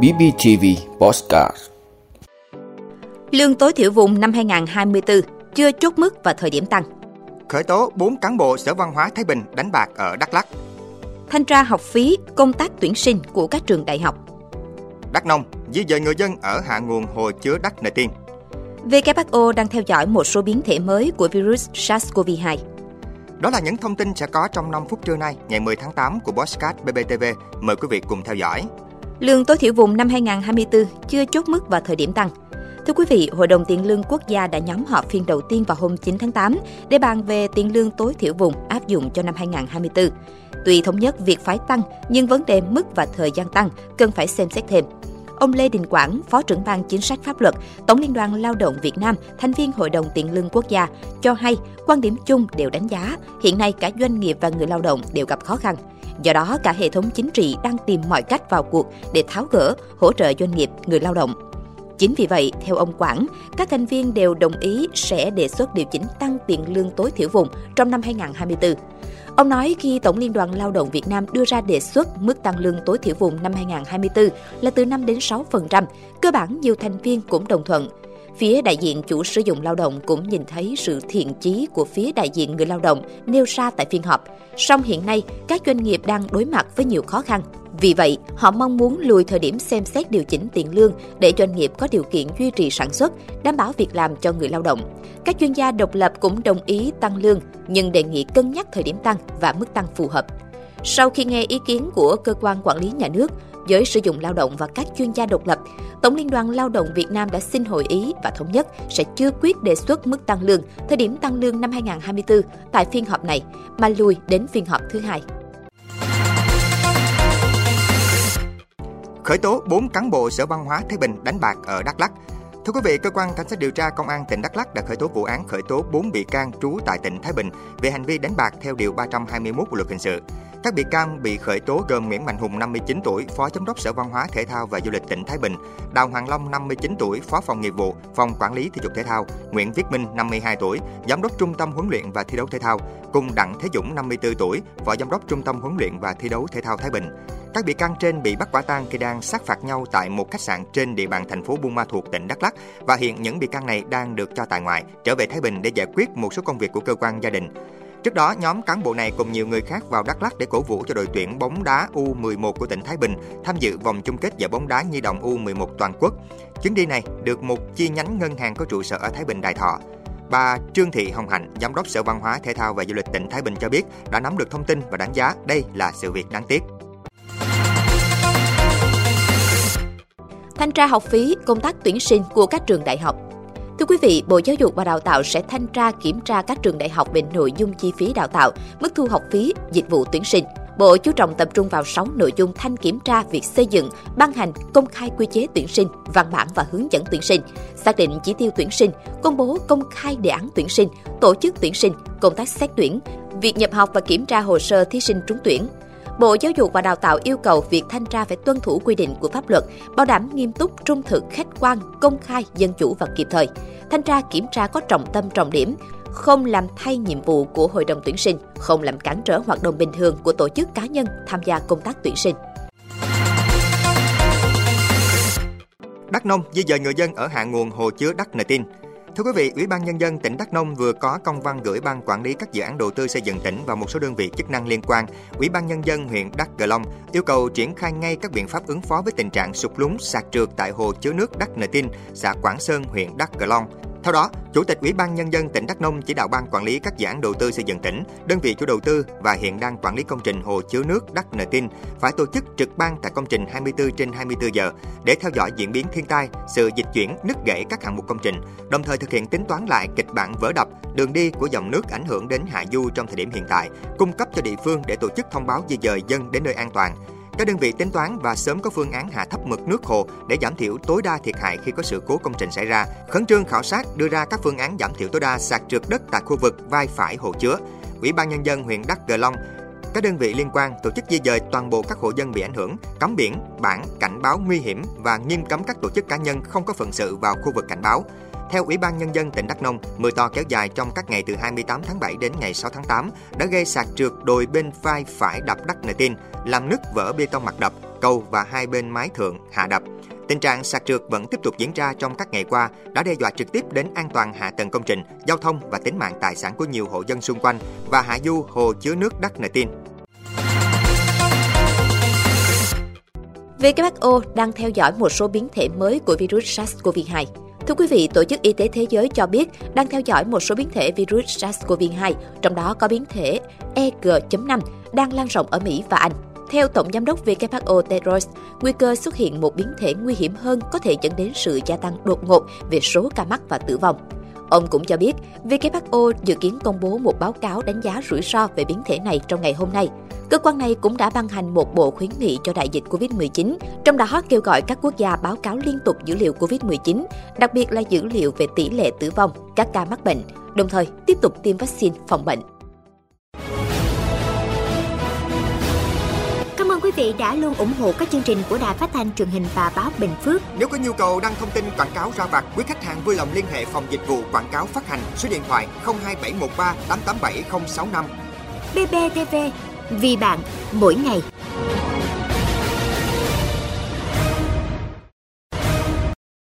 BBTV Postcard Lương tối thiểu vùng năm 2024 chưa chốt mức và thời điểm tăng. Khởi tố 4 cán bộ Sở Văn hóa Thái Bình đánh bạc ở Đắk Lắk. Thanh tra học phí, công tác tuyển sinh của các trường đại học. Đắk Nông di dời người dân ở hạ nguồn hồ chứa Đắk Nê Tiên. WHO đang theo dõi một số biến thể mới của virus SARS-CoV-2. Đó là những thông tin sẽ có trong 5 phút trưa nay, ngày 10 tháng 8 của Bosscat BBTV. Mời quý vị cùng theo dõi. Lương tối thiểu vùng năm 2024 chưa chốt mức và thời điểm tăng. Thưa quý vị, Hội đồng Tiền lương Quốc gia đã nhóm họp phiên đầu tiên vào hôm 9 tháng 8 để bàn về tiền lương tối thiểu vùng áp dụng cho năm 2024. Tuy thống nhất việc phải tăng, nhưng vấn đề mức và thời gian tăng cần phải xem xét thêm. Ông Lê Đình Quảng, Phó trưởng ban chính sách pháp luật, Tổng Liên đoàn Lao động Việt Nam, thành viên Hội đồng Tiền lương Quốc gia, cho hay quan điểm chung đều đánh giá hiện nay cả doanh nghiệp và người lao động đều gặp khó khăn. Do đó, cả hệ thống chính trị đang tìm mọi cách vào cuộc để tháo gỡ, hỗ trợ doanh nghiệp, người lao động. Chính vì vậy, theo ông Quảng, các thành viên đều đồng ý sẽ đề xuất điều chỉnh tăng tiền lương tối thiểu vùng trong năm 2024. Ông nói khi Tổng Liên đoàn Lao động Việt Nam đưa ra đề xuất mức tăng lương tối thiểu vùng năm 2024 là từ 5 đến 6%, cơ bản nhiều thành viên cũng đồng thuận. Phía đại diện chủ sử dụng lao động cũng nhìn thấy sự thiện chí của phía đại diện người lao động nêu ra tại phiên họp. Song hiện nay, các doanh nghiệp đang đối mặt với nhiều khó khăn. Vì vậy, họ mong muốn lùi thời điểm xem xét điều chỉnh tiền lương để doanh nghiệp có điều kiện duy trì sản xuất, đảm bảo việc làm cho người lao động. Các chuyên gia độc lập cũng đồng ý tăng lương, nhưng đề nghị cân nhắc thời điểm tăng và mức tăng phù hợp. Sau khi nghe ý kiến của cơ quan quản lý nhà nước, giới sử dụng lao động và các chuyên gia độc lập, Tổng Liên đoàn Lao động Việt Nam đã xin hội ý và thống nhất sẽ chưa quyết đề xuất mức tăng lương, thời điểm tăng lương năm 2024 tại phiên họp này, mà lùi đến phiên họp thứ hai. Khởi tố 4 cán bộ Sở Văn hóa Thái Bình đánh bạc ở Đắk Lắk. Thưa quý vị, cơ quan cảnh sát điều tra công an tỉnh Đắk Lắk đã khởi tố vụ án khởi tố 4 bị can trú tại tỉnh Thái Bình về hành vi đánh bạc theo điều 321 của luật hình sự. Các bị can bị khởi tố gồm Nguyễn Mạnh Hùng 59 tuổi, Phó Giám đốc Sở Văn hóa Thể thao và Du lịch tỉnh Thái Bình, Đào Hoàng Long 59 tuổi, Phó phòng nghiệp vụ, Phòng quản lý thể dục thể thao, Nguyễn Viết Minh 52 tuổi, Giám đốc Trung tâm huấn luyện và thi đấu thể thao, cùng Đặng Thế Dũng 54 tuổi, Phó Giám đốc Trung tâm huấn luyện và thi đấu thể thao Thái Bình. Các bị can trên bị bắt quả tang khi đang sát phạt nhau tại một khách sạn trên địa bàn thành phố Buôn Ma Thuột, tỉnh Đắk Lắk và hiện những bị can này đang được cho tại ngoại trở về Thái Bình để giải quyết một số công việc của cơ quan gia đình. Trước đó, nhóm cán bộ này cùng nhiều người khác vào Đắk Lắk để cổ vũ cho đội tuyển bóng đá U11 của tỉnh Thái Bình tham dự vòng chung kết giải bóng đá nhi đồng U11 toàn quốc. Chuyến đi này được một chi nhánh ngân hàng có trụ sở ở Thái Bình Đài Thọ. Bà Trương Thị Hồng Hạnh, Giám đốc Sở Văn hóa, Thể thao và Du lịch tỉnh Thái Bình cho biết đã nắm được thông tin và đánh giá đây là sự việc đáng tiếc. Thanh tra học phí, công tác tuyển sinh của các trường đại học. Thưa quý vị, Bộ Giáo dục và Đào tạo sẽ thanh tra kiểm tra các trường đại học về nội dung chi phí đào tạo, mức thu học phí, dịch vụ tuyển sinh. Bộ chú trọng tập trung vào 6 nội dung thanh kiểm tra việc xây dựng, ban hành, công khai quy chế tuyển sinh, văn bản và hướng dẫn tuyển sinh, xác định chỉ tiêu tuyển sinh, công bố công khai đề án tuyển sinh, tổ chức tuyển sinh, công tác xét tuyển, việc nhập học và kiểm tra hồ sơ thí sinh trúng tuyển, Bộ Giáo dục và Đào tạo yêu cầu việc thanh tra phải tuân thủ quy định của pháp luật, bảo đảm nghiêm túc, trung thực, khách quan, công khai, dân chủ và kịp thời. Thanh tra kiểm tra có trọng tâm trọng điểm, không làm thay nhiệm vụ của hội đồng tuyển sinh, không làm cản trở hoạt động bình thường của tổ chức cá nhân tham gia công tác tuyển sinh. Đắk Nông di dời người dân ở hạ nguồn hồ chứa Đắk Nê Tin. Thưa quý vị, Ủy ban Nhân dân tỉnh Đắk Nông vừa có công văn gửi Ban Quản lý các dự án đầu tư xây dựng tỉnh và một số đơn vị chức năng liên quan, Ủy ban Nhân dân huyện Đắk Cờ Long yêu cầu triển khai ngay các biện pháp ứng phó với tình trạng sụt lún sạt trượt tại hồ chứa nước Đắk Nờ Tin, xã Quảng Sơn, huyện Đắk Cờ Long. Theo đó, Chủ tịch Ủy ban Nhân dân tỉnh Đắk Nông chỉ đạo ban quản lý các dự án đầu tư xây dựng tỉnh, đơn vị chủ đầu tư và hiện đang quản lý công trình hồ chứa nước Đắk Nờ Tin phải tổ chức trực ban tại công trình 24 trên 24 giờ để theo dõi diễn biến thiên tai, sự dịch chuyển, nứt gãy các hạng mục công trình, đồng thời thực hiện tính toán lại kịch bản vỡ đập, đường đi của dòng nước ảnh hưởng đến hạ du trong thời điểm hiện tại, cung cấp cho địa phương để tổ chức thông báo di dời dân đến nơi an toàn. Các đơn vị tính toán và sớm có phương án hạ thấp mực nước hồ để giảm thiểu tối đa thiệt hại khi có sự cố công trình xảy ra. Khẩn trương khảo sát đưa ra các phương án giảm thiểu tối đa sạt trượt đất tại khu vực vai phải hồ chứa. Ủy ban nhân dân huyện Đắk Gờ Long các đơn vị liên quan tổ chức di dời toàn bộ các hộ dân bị ảnh hưởng, cấm biển, bản cảnh báo nguy hiểm và nghiêm cấm các tổ chức cá nhân không có phận sự vào khu vực cảnh báo. Theo Ủy ban Nhân dân tỉnh Đắk Nông, mưa to kéo dài trong các ngày từ 28 tháng 7 đến ngày 6 tháng 8 đã gây sạt trượt đồi bên vai phải đập Đắk Nê Tin, làm nứt vỡ bê tông mặt đập, cầu và hai bên mái thượng hạ đập. Tình trạng sạt trượt vẫn tiếp tục diễn ra trong các ngày qua, đã đe dọa trực tiếp đến an toàn hạ tầng công trình, giao thông và tính mạng tài sản của nhiều hộ dân xung quanh và hạ du hồ chứa nước Đắc Nờ Tin. WHO đang theo dõi một số biến thể mới của virus SARS-CoV-2. Thưa quý vị, Tổ chức Y tế Thế giới cho biết đang theo dõi một số biến thể virus SARS-CoV-2, trong đó có biến thể EG.5 đang lan rộng ở Mỹ và Anh. Theo Tổng Giám đốc WHO Tedros, nguy cơ xuất hiện một biến thể nguy hiểm hơn có thể dẫn đến sự gia tăng đột ngột về số ca mắc và tử vong. Ông cũng cho biết, WHO dự kiến công bố một báo cáo đánh giá rủi ro về biến thể này trong ngày hôm nay. Cơ quan này cũng đã ban hành một bộ khuyến nghị cho đại dịch COVID-19, trong đó kêu gọi các quốc gia báo cáo liên tục dữ liệu COVID-19, đặc biệt là dữ liệu về tỷ lệ tử vong, các ca mắc bệnh, đồng thời tiếp tục tiêm vaccine phòng bệnh. quý vị đã luôn ủng hộ các chương trình của Đài Phát thanh truyền hình và báo Bình Phước. Nếu có nhu cầu đăng thông tin quảng cáo ra vặt, quý khách hàng vui lòng liên hệ phòng dịch vụ quảng cáo phát hành số điện thoại 02713 887065. BBTV vì bạn mỗi ngày.